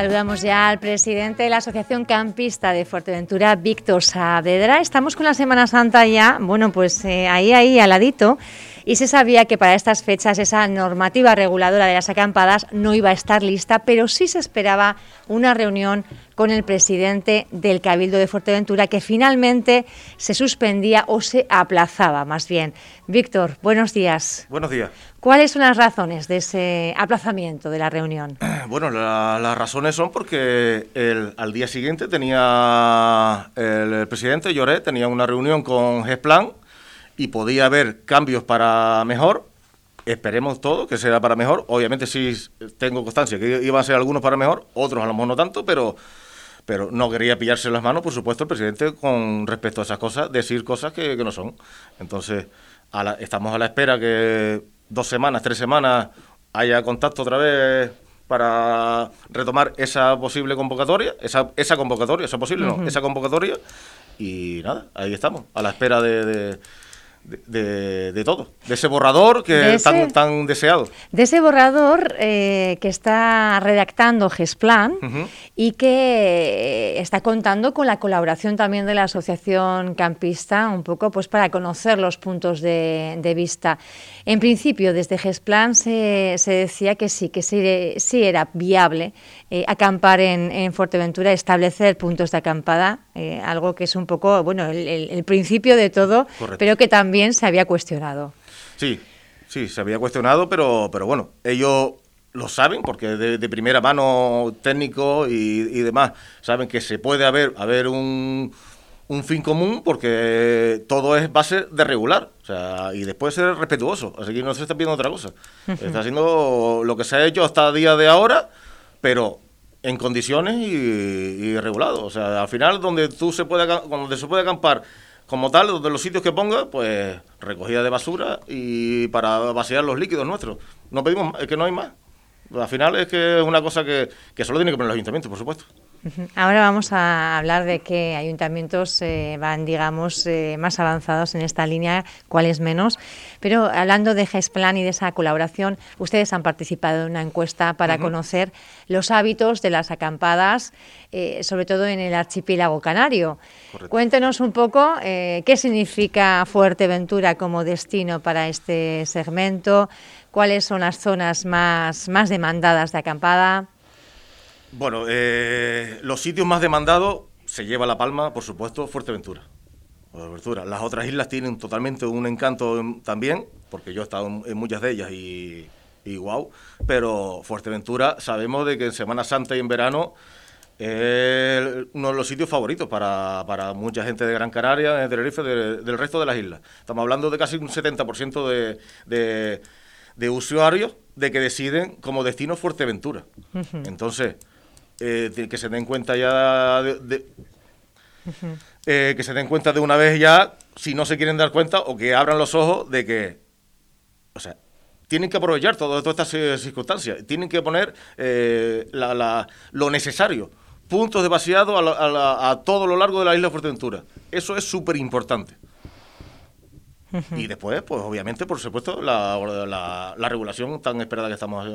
Saludamos ya al presidente de la Asociación Campista de Fuerteventura, Víctor Saavedra. Estamos con la Semana Santa ya, bueno, pues eh, ahí, ahí, al ladito y se sabía que para estas fechas esa normativa reguladora de las acampadas no iba a estar lista, pero sí se esperaba una reunión con el presidente del Cabildo de Fuerteventura que finalmente se suspendía o se aplazaba más bien. Víctor, buenos días. Buenos días. ¿Cuáles son las razones de ese aplazamiento de la reunión? Bueno, las razones son porque al día siguiente tenía el, presidente Lloret, tenía una reunión con GESPLAN y podía haber cambios para mejor. Esperemos todo que sea para mejor. Obviamente sí tengo constancia que iban a ser algunos para mejor, otros a lo mejor no tanto, pero, pero no quería pillarse las manos, por supuesto, el presidente con respecto a esas cosas, decir cosas que, no son. Entonces, estamos a la espera que dos semanas, tres semanas haya contacto otra vez para retomar esa posible convocatoria, esa, esa convocatoria, esa posible, no, esa convocatoria. Y nada, ahí estamos, a la espera de de, de, todo, de ese borrador que tan, tan, deseado. De ese borrador eh, que está redactando GESPLAN y que está contando con la colaboración también de la Asociación Campista, un poco pues para conocer los puntos de, de vista. En principio, desde GESPLAN se, se decía que sí, que sí, sí era viable eh, acampar en, en, Fuerteventura, establecer puntos de acampada, eh, algo que es un poco, bueno, el, principio de todo, pero que también se había cuestionado. Sí, sí, se había cuestionado, pero, pero bueno, ellos lo saben, porque de, primera mano técnico y, demás, saben que se puede haber, haber un, un fin común porque todo es base de regular, o sea, y después ser respetuoso, así que no se está pidiendo otra cosa. Está haciendo lo que se ha hecho hasta el día de ahora pero en condiciones y, regulado. O sea, al final donde tú se puede, donde se puede acampar como tal, donde los sitios que ponga, pues recogida de basura y para vaciar los líquidos nuestros. No pedimos, es que no hay más. Al final es que es una cosa que, que solo tiene que poner los ayuntamientos, por supuesto. Ahora vamos a hablar de qué ayuntamientos eh, van, digamos, eh, más avanzados en esta línea, cuáles menos. Pero hablando de GESPLAN y de esa colaboración, ustedes han participado en una encuesta para conocer los hábitos de las acampadas, eh, sobre todo en el archipiélago canario. Cuéntenos un poco qué significa Fuerteventura como destino para este segmento, cuáles son las zonas más, más demandadas de acampada. Bueno, eh, los sitios más demandados se lleva La Palma, por supuesto, Fuerteventura. Fuerteventura. Las otras islas tienen totalmente un encanto también, porque yo he estado en muchas de ellas y, y wow, pero Fuerteventura sabemos de que en Semana Santa y en verano es uno de los sitios favoritos para, para mucha gente de Gran Canaria, de Tenerife, del resto de las islas. Estamos hablando de casi un 70% de, de, de usuarios de que deciden como destino Fuerteventura. Entonces, eh, que se den cuenta ya de, eh, que se den cuenta de una vez ya, si no se quieren dar cuenta, o que abran los ojos de que, o sea, tienen que aprovechar todas estas eh, circunstancias, tienen que poner lo necesario, puntos de vaciado a, todo lo largo de la isla de Fuerteventura. Eso es súper importante. Y después, pues obviamente, por supuesto, la, la regulación tan esperada que estamos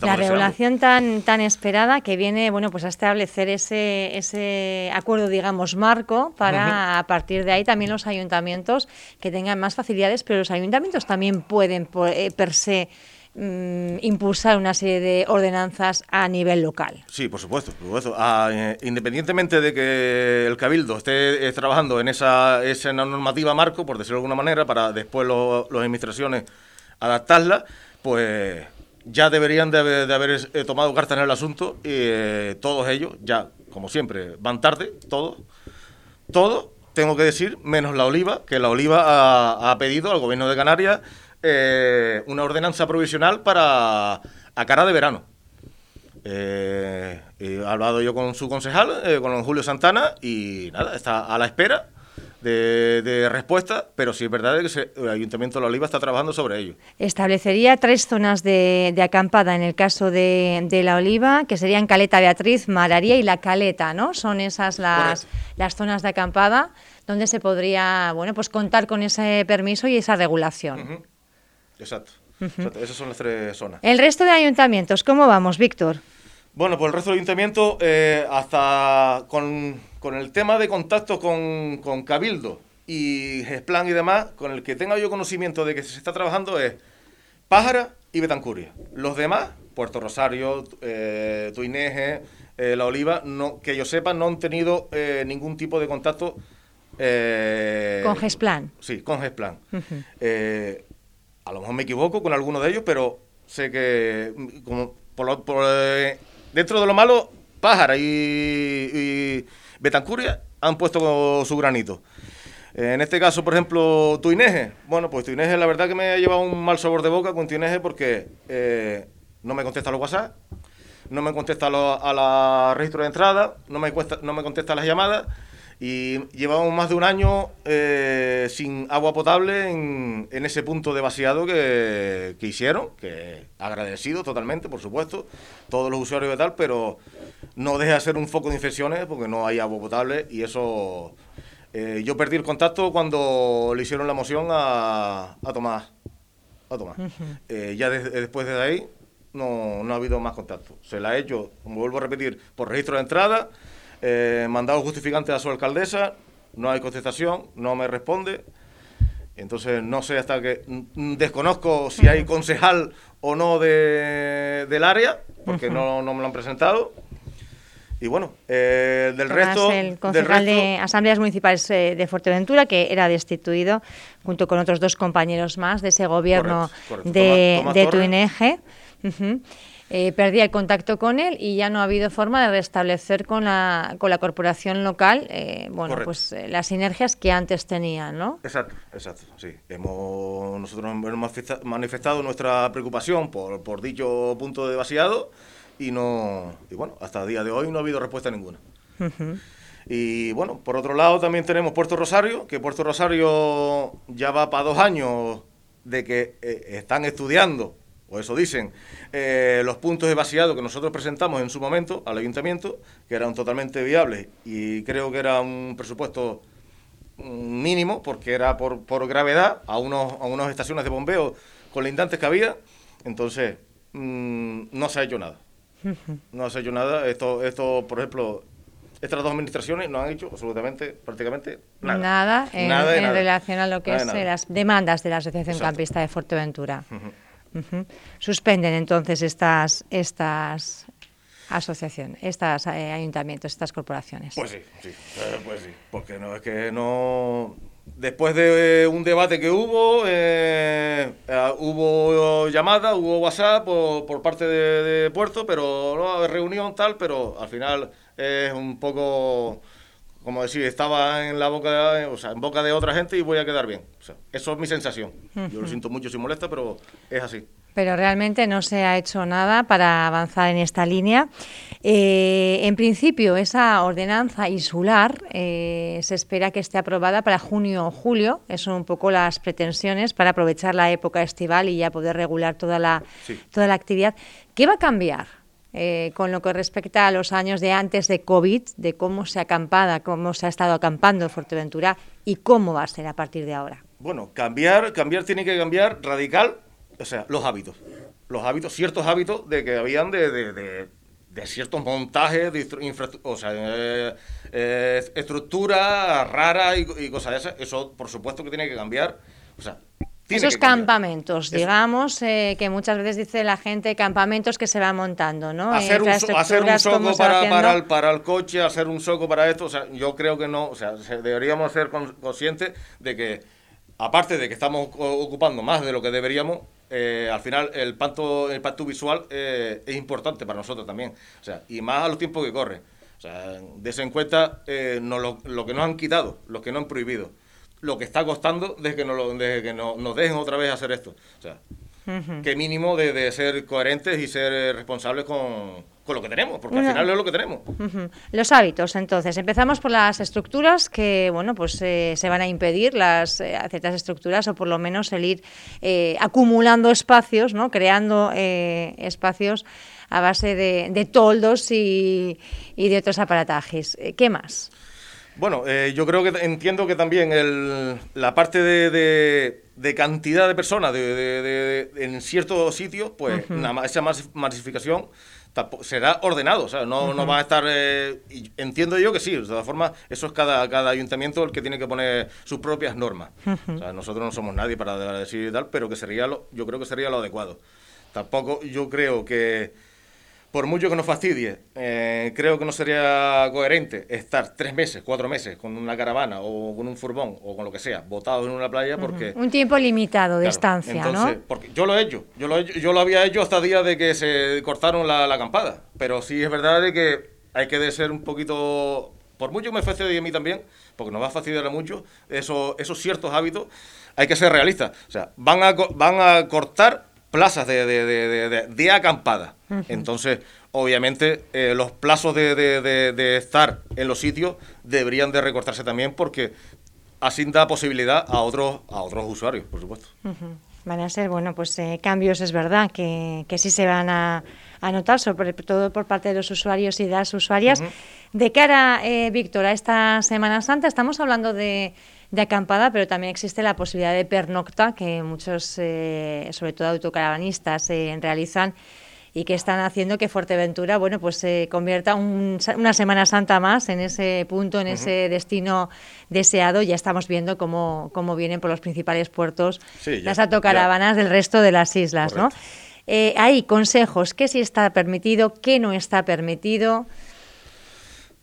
la regulación tan, tan esperada que viene bueno, pues a establecer ese, ese acuerdo, digamos, marco para a partir de ahí también los ayuntamientos que tengan más facilidades, pero los ayuntamientos también pueden eh, per se mm, impulsar una serie de ordenanzas a nivel local. Sí, por supuesto. Ah, eh, independientemente de que el Cabildo esté, trabajando en esa, esa normativa marco, por decirlo de alguna manera, para después las administraciones adaptarla, pues ya deberían de haber, eh, tomado cartas en el asunto y eh, todos ellos, ya como siempre, van tarde, todos, todos, tengo que decir, menos la Oliva, que la Oliva ha, pedido al gobierno de Canarias eh, una ordenanza provisional para a cara de verano. he hablado yo con su concejal, con Julio Santana, y nada, está a la espera de, respuesta, pero sí es verdad que el Ayuntamiento de La Oliva está trabajando sobre ello. Establecería tres zonas de, acampada en el caso de, La Oliva, que serían Caleta Beatriz, Mararía y La Caleta, ¿no? Son esas las, las zonas de acampada donde se podría, bueno, pues contar con ese permiso y esa regulación. Exacto. Esas son las tres zonas. El resto de ayuntamientos, ¿cómo vamos, Víctor? Bueno, pues el resto del ayuntamiento, eh, hasta con, el tema de contacto con, Cabildo y GESPLAN y demás, con el que tenga yo conocimiento de que se está trabajando es Pájara y Betancuria. Los demás, Puerto Rosario, eh, Tuineje, eh, La Oliva, no, que yo sepa, no han tenido eh, ningún tipo de contacto. con GESPLAN. Sí, con GESPLAN. a lo mejor me equivoco con alguno de ellos, pero sé que como por, por dentro de lo malo, Pájara y, Betancuria han puesto su granito. En este caso, por ejemplo, Tuineje. Bueno, pues Tuineje la verdad que me ha llevado un mal sabor de boca con Tuineje porque eh, no me contesta los WhatsApp, no me contesta a la registro de entrada, no me, cuesta, no me contesta las llamadas y llevamos más de un año eh, sin agua potable en, ese punto de vaciado que, hicieron, que agradecido totalmente, por supuesto, todos los usuarios y tal, pero no deja de ser un foco de infecciones porque no hay agua potable y eso... Eh, yo perdí el contacto cuando le hicieron la moción a, a Tomás. A Tomás. Eh, ya después de ahí no, no ha habido más contacto. Se la ha hecho, como vuelvo a repetir, por registro de entrada eh, mandado justificante a su alcaldesa, no hay contestación, no me responde. Entonces no sé hasta que desconozco si hay concejal o no de, del área, porque no, no, me lo han presentado. Y bueno, eh, del resto... El concejal de Asambleas Municipales eh, de Fuerteventura, que era destituido junto con otros dos compañeros más de ese gobierno de, de Tuineje. Eh, perdía el contacto con él y ya no ha habido forma de restablecer con la, con la corporación local eh, bueno, pues eh, las sinergias que antes tenían, ¿no? Exacto, exacto, sí. Hemos, nosotros hemos manifestado nuestra preocupación por, por dicho punto de vaciado y no y bueno, hasta el día de hoy no ha habido respuesta ninguna. Y bueno, por otro lado también tenemos Puerto Rosario, que Puerto Rosario ya va para dos años de que están estudiando o eso dicen, eh, los puntos de vaciado que nosotros presentamos en su momento al ayuntamiento, que eran totalmente viables y creo que era un presupuesto mm, mínimo, porque era por, por gravedad, a, unos, a unas estaciones de bombeo colindantes que había, entonces mm, no se ha hecho nada. No se ha hecho nada. Esto, esto por ejemplo, estas dos administraciones no han hecho absolutamente, prácticamente nada. Nada en, relación a lo que es las demandas de la Asociación Campista de Fuerteventura. Suspenden entonces estas, estas asociaciones, estos eh, ayuntamientos, estas corporaciones. Pues sí, sí, eh, pues sí, porque no es que no. Después de un debate que hubo, eh, hubo llamada, hubo WhatsApp por, parte de, Puerto, pero no reunión tal, pero al final es un poco como decir, estaba en la boca de, o sea, en boca de otra gente y voy a quedar bien. O sea, eso es mi sensación. Yo lo siento mucho si molesta, pero es así. Pero realmente no se ha hecho nada para avanzar en esta línea. Eh, en principio, esa ordenanza insular eh, se espera que esté aprobada para junio o julio. Eso son un poco las pretensiones para aprovechar la época estival y ya poder regular toda la, toda la actividad. ¿Qué va a cambiar? Eh, con lo que respecta a los años de antes de COVID, de cómo se acampada, cómo se ha estado acampando en Fuerteventura y cómo va a ser a partir de ahora. Bueno, cambiar, cambiar tiene que cambiar radical, o sea, los hábitos. Los hábitos, ciertos hábitos de que habían de, ciertos montajes, de o sea, eh, eh, estructuras raras y, y, cosas de esas. Eso, por supuesto, que tiene que cambiar. O sea, esos campamentos, digamos, eh, que muchas veces dice la gente, campamentos que se van montando, ¿no? Hacer, un, hacer un, soco para, para, el, para, el, coche, hacer un soco para esto, o sea, yo creo que no, o sea, deberíamos ser conscientes de que, aparte de que estamos ocupando más de lo que deberíamos, eh, al final el pacto, el pacto visual eh, es importante para nosotros también, o sea, y más a los tiempos que corren. O sea, des en cuenta no, lo, lo que nos han quitado, lo que nos han prohibido lo que está costando desde que, nos, que nos dejen otra vez hacer esto. O sea, que mínimo de, ser coherentes y ser eh, responsables con, lo que tenemos, porque al final es lo que tenemos. Los hábitos, entonces, empezamos por las estructuras que, bueno, pues eh, se van a impedir las eh, ciertas estructuras o por lo menos el ir acumulando espacios, ¿no? Creando espacios a base de, toldos y, y, de otros aparatajes. ¿Qué más? Bueno, eh, yo creo que entiendo que también la parte de, cantidad de personas en ciertos sitios, pues esa masificación será ordenado, o sea, no, no va a estar... Eh, entiendo yo que sí, de todas formas, eso es cada, cada ayuntamiento el que tiene que poner sus propias normas. O sea, nosotros no somos nadie para decir tal, pero que sería lo, yo creo que sería lo adecuado. Tampoco yo creo que por mucho que nos fastidie, eh, creo que no sería coherente estar tres meses, cuatro meses con una caravana o con un furgón o con lo que sea, botado en una playa porque... Un tiempo limitado de estancia, entonces, ¿no? Porque yo lo he hecho, yo lo, yo lo había hecho hasta el día de que se cortaron la, acampada, pero sí es verdad de que hay que de ser un poquito... Por mucho que me fastidie a mí también, porque nos va a fastidiar mucho, esos, esos ciertos hábitos, hay que ser realistas. O sea, van a, van a cortar plazas de, de, de, de acampada. Entonces, obviamente, eh, los plazos de, estar en los sitios deberían de recortarse también porque así da posibilidad a otros, a otros usuarios, por supuesto. Van a ser, bueno, pues eh, cambios, es verdad, que, que sí se van a, a notar, sobre todo por parte de los usuarios y de las usuarias. De cara, eh, Víctor, a esta Semana Santa, estamos hablando de de acampada, pero también existe la posibilidad de pernocta que muchos, eh, sobre todo autocaravanistas, eh, realizan y que están haciendo que Fuerteventura, bueno, pues se convierta una Semana Santa más en ese punto, en ese destino deseado. Ya estamos viendo cómo, cómo vienen por los principales puertos las autocaravanas del resto de las islas, ¿no? Eh, hay consejos, qué sí está permitido, qué no está permitido.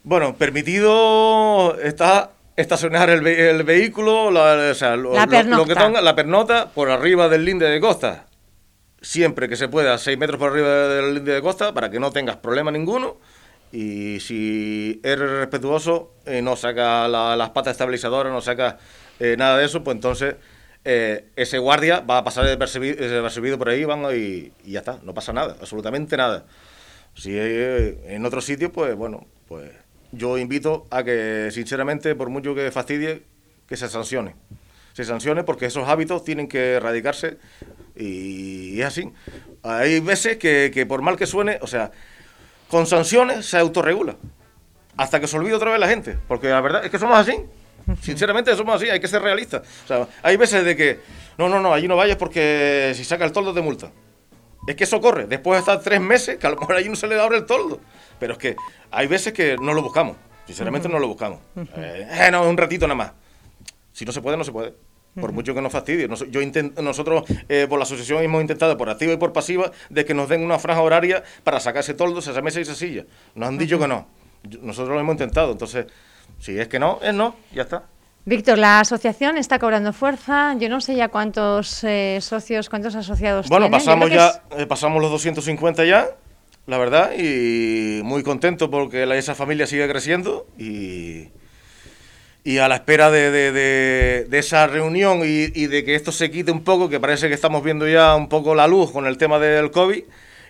Bueno, permitido está estacionar el, el vehículo, la, o sea, lo, la, que la pernota por arriba del linde de costa. Siempre que se pueda, 6 metros por arriba del linde de costa, para que no tengas problema ninguno. Y si eres respetuoso, eh, no saca las patas estabilizadoras, no saca eh, nada de eso, pues entonces eh, ese guardia va a pasar desapercibido por ahí van, y, y, ya está, no pasa nada, absolutamente nada. Si en otro sitio, pues bueno, pues yo invito a que, sinceramente, por mucho que fastidie, que se sancione. Se sancione porque esos hábitos tienen que erradicarse y es así. Hay veces que, por mal que suene, o sea, con sanciones se autorregula. Hasta que se olvide otra vez la gente. Porque la verdad es que somos así. Sinceramente somos así, hay que ser realistas. O sea, hay veces de que, no, no, no, allí no vayas porque si saca el toldo de multa. Es que eso ocurre. Después de estar tres meses, que a lo mejor allí no se le abre el toldo. Pero es que hay veces que no lo buscamos. Sinceramente no lo buscamos. Eh, eh, no, un ratito nada más. Si no se puede, no se puede. Por mucho que nos fastidie. nosotros, eh, por la asociación, hemos intentado, por activa y por pasiva, de que nos den una franja horaria para sacar ese toldo, esa mesa y esa silla. Nos han dicho que no. Nosotros lo hemos intentado. Entonces, si es que no, es no. Ya está. Víctor, la asociación está cobrando fuerza. Yo no sé ya cuántos socios, cuántos asociados bueno, pasamos ya, pasamos los 250 ya la verdad, y muy contento porque esa familia sigue creciendo y, y a la espera de, de, de, esa reunión y, y, de que esto se quite un poco, que parece que estamos viendo ya un poco la luz con el tema del COVID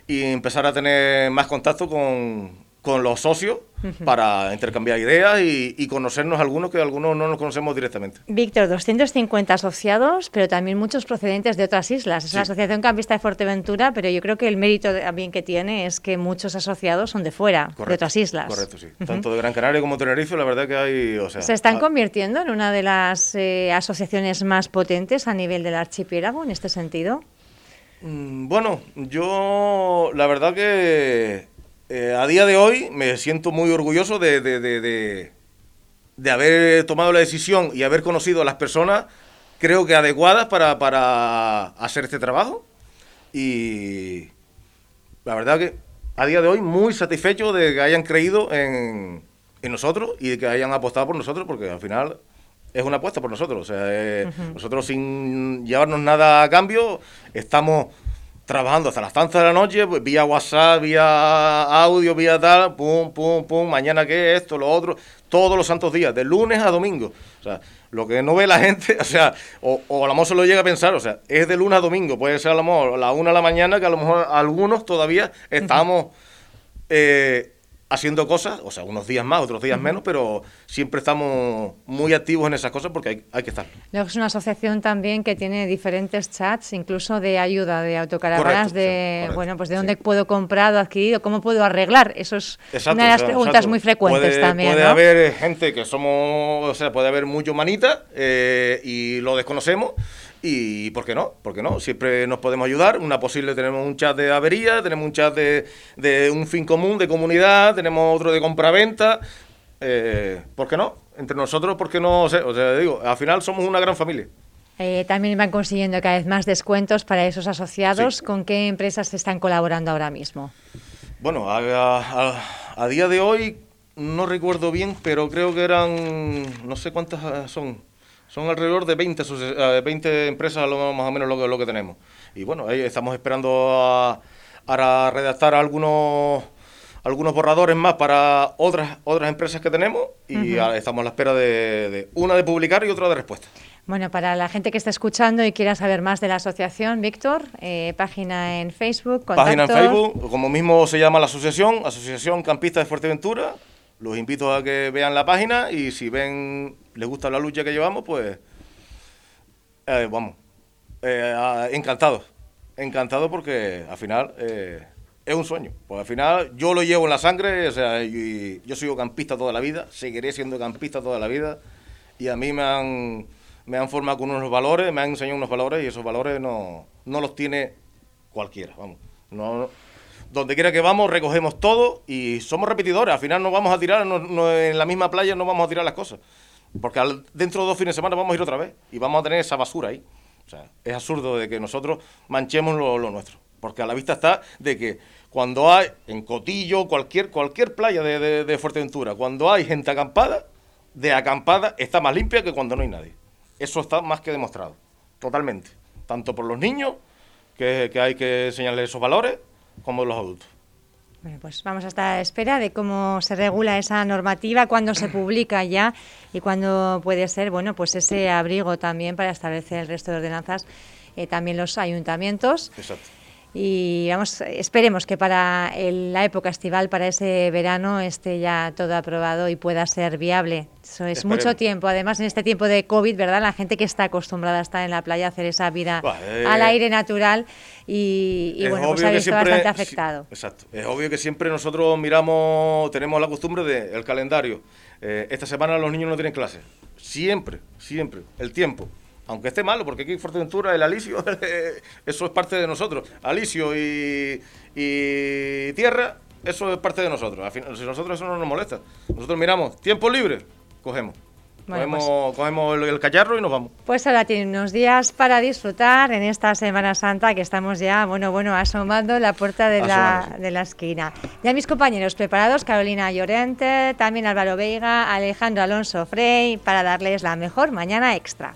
y empezar a tener más contacto con, con los socios para intercambiar ideas y, conocernos algunos que algunos no nos conocemos directamente. Víctor, 250 asociados, pero también muchos procedentes de otras islas. Es la Asociación Campista de Fuerteventura, pero yo creo que el mérito también que tiene es que muchos asociados son de fuera, de otras islas. Correcto, sí. Tanto de Gran Canaria como Tenerife, la verdad que hay... O sea, ¿Se están convirtiendo en una de las eh, asociaciones más potentes a nivel del archipiélago en este sentido? Mm, bueno, yo la verdad que eh, a día de hoy me siento muy orgulloso de, de, haber tomado la decisión y haber conocido a las personas, creo que adecuadas para, para hacer este trabajo. Y la verdad que a día de hoy muy satisfecho de que hayan creído en, en nosotros y de que hayan apostado por nosotros, porque al final es una apuesta por nosotros. O sea, eh, nosotros sin llevarnos nada a cambio, estamos trabajando hasta las tantas de la noche, pues vía WhatsApp, vía audio, vía tal, pum, pum, pum, mañana qué, esto, lo otro, todos los santos días, de lunes a domingo. O sea, lo que no ve la gente, o sea, o, o a lo mejor se lo llega a pensar, o sea, es de lunes a domingo, puede ser a lo mejor a la una de la mañana, que a lo mejor algunos todavía estamos eh, haciendo cosas, o sea, unos días más, otros días menos, pero siempre estamos muy activos en esas cosas porque hay, hay que estar. Es una asociación también que tiene diferentes chats, incluso de ayuda, de autocaravanas, de, bueno, pues de dónde puedo comprar o adquirir, cómo puedo arreglar. Eso es una de las preguntas muy frecuentes también. Puede haber gente que somos, o sea, puede haber mucho manita eh, y lo desconocemos Y ¿por qué no? ¿Por qué no? Siempre nos podemos ayudar. Una posible, tenemos un chat de avería, tenemos un chat de, de un fin común, de comunidad, tenemos otro de compraventa. Eh, ¿Por qué no? Entre nosotros, ¿por qué no? o sea, digo, al final somos una gran familia. Eh, también van consiguiendo cada vez más descuentos para esos asociados. ¿Con qué empresas están colaborando ahora mismo? Bueno, a, día de hoy no recuerdo bien, pero creo que eran, no sé cuántas son, son alrededor de 20, 20 eh, empresas lo, más o menos lo que, lo que tenemos. Y bueno, ahí estamos esperando a, redactar algunos algunos borradores más para otras otras empresas que tenemos y estamos a la espera de, una de publicar y otra de respuesta. Bueno, para la gente que está escuchando y quiera saber más de la asociación, Víctor, eh, página en Facebook, contactos. Página en Facebook, como mismo se llama la asociación, Asociación Campista de Fuerteventura. Los invito a que vean la página y si ven, les gusta la lucha que llevamos, pues eh, vamos, eh, encantado, encantado porque al final es un sueño. Pues al final yo lo llevo en la sangre, o sea, yo, yo soy campista toda la vida, seguiré siendo campista toda la vida y a mí me han me han formado con unos valores, me han enseñado unos valores y esos valores no, no los tiene cualquiera, vamos. No, donde quiera que vamos recogemos todo y somos repetidores, al final no vamos a tirar en la misma playa, no vamos a tirar las cosas. Porque dentro de dos fines de semana vamos a ir otra vez y vamos a tener esa basura ahí. O sea, es absurdo de que nosotros manchemos lo, nuestro. Porque a la vista está de que cuando hay, en Cotillo, cualquier, cualquier playa de, de Fuerteventura, cuando hay gente acampada, de acampada está más limpia que cuando no hay nadie. Eso está más que demostrado, totalmente. Tanto por los niños, que, hay que enseñarles esos valores, como los adultos. Bueno, pues vamos a estar a espera de cómo se regula esa normativa, cuándo se publica ya y cuándo puede ser, bueno, pues ese abrigo también para establecer el resto de ordenanzas, eh, también los ayuntamientos. Exacto y vamos, esperemos que para la época estival, para ese verano, esté ya todo aprobado y pueda ser viable. Eso es mucho tiempo. Además, en este tiempo de COVID, ¿verdad? La gente que está acostumbrada a estar en la playa, a hacer esa vida al aire natural y, bueno, pues ha visto bastante afectado. exacto. Es obvio que siempre nosotros miramos, tenemos la costumbre del calendario. Eh, esta semana los niños no tienen clase. Siempre, siempre. El tiempo aunque esté malo, porque aquí en Fuerteventura el Alicio, eso es parte de nosotros. Alicio y, tierra, eso es parte de nosotros. si nosotros eso no nos molesta. Nosotros miramos, tiempo libre, cogemos. cogemos, pues- el, cacharro y nos vamos. Pues ahora tiene unos días para disfrutar en esta Semana Santa que estamos ya, bueno, bueno, asomando la puerta de, la, de la esquina. Ya mis compañeros preparados, Carolina Llorente, también Álvaro Veiga, Alejandro Alonso Frey, para darles la mejor mañana extra.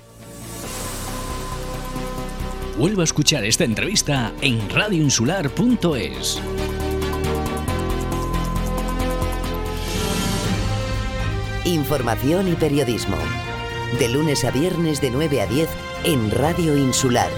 Vuelva a escuchar esta entrevista en radioinsular.es. Información y periodismo. De lunes a viernes de 9 a 10 en Radio Insular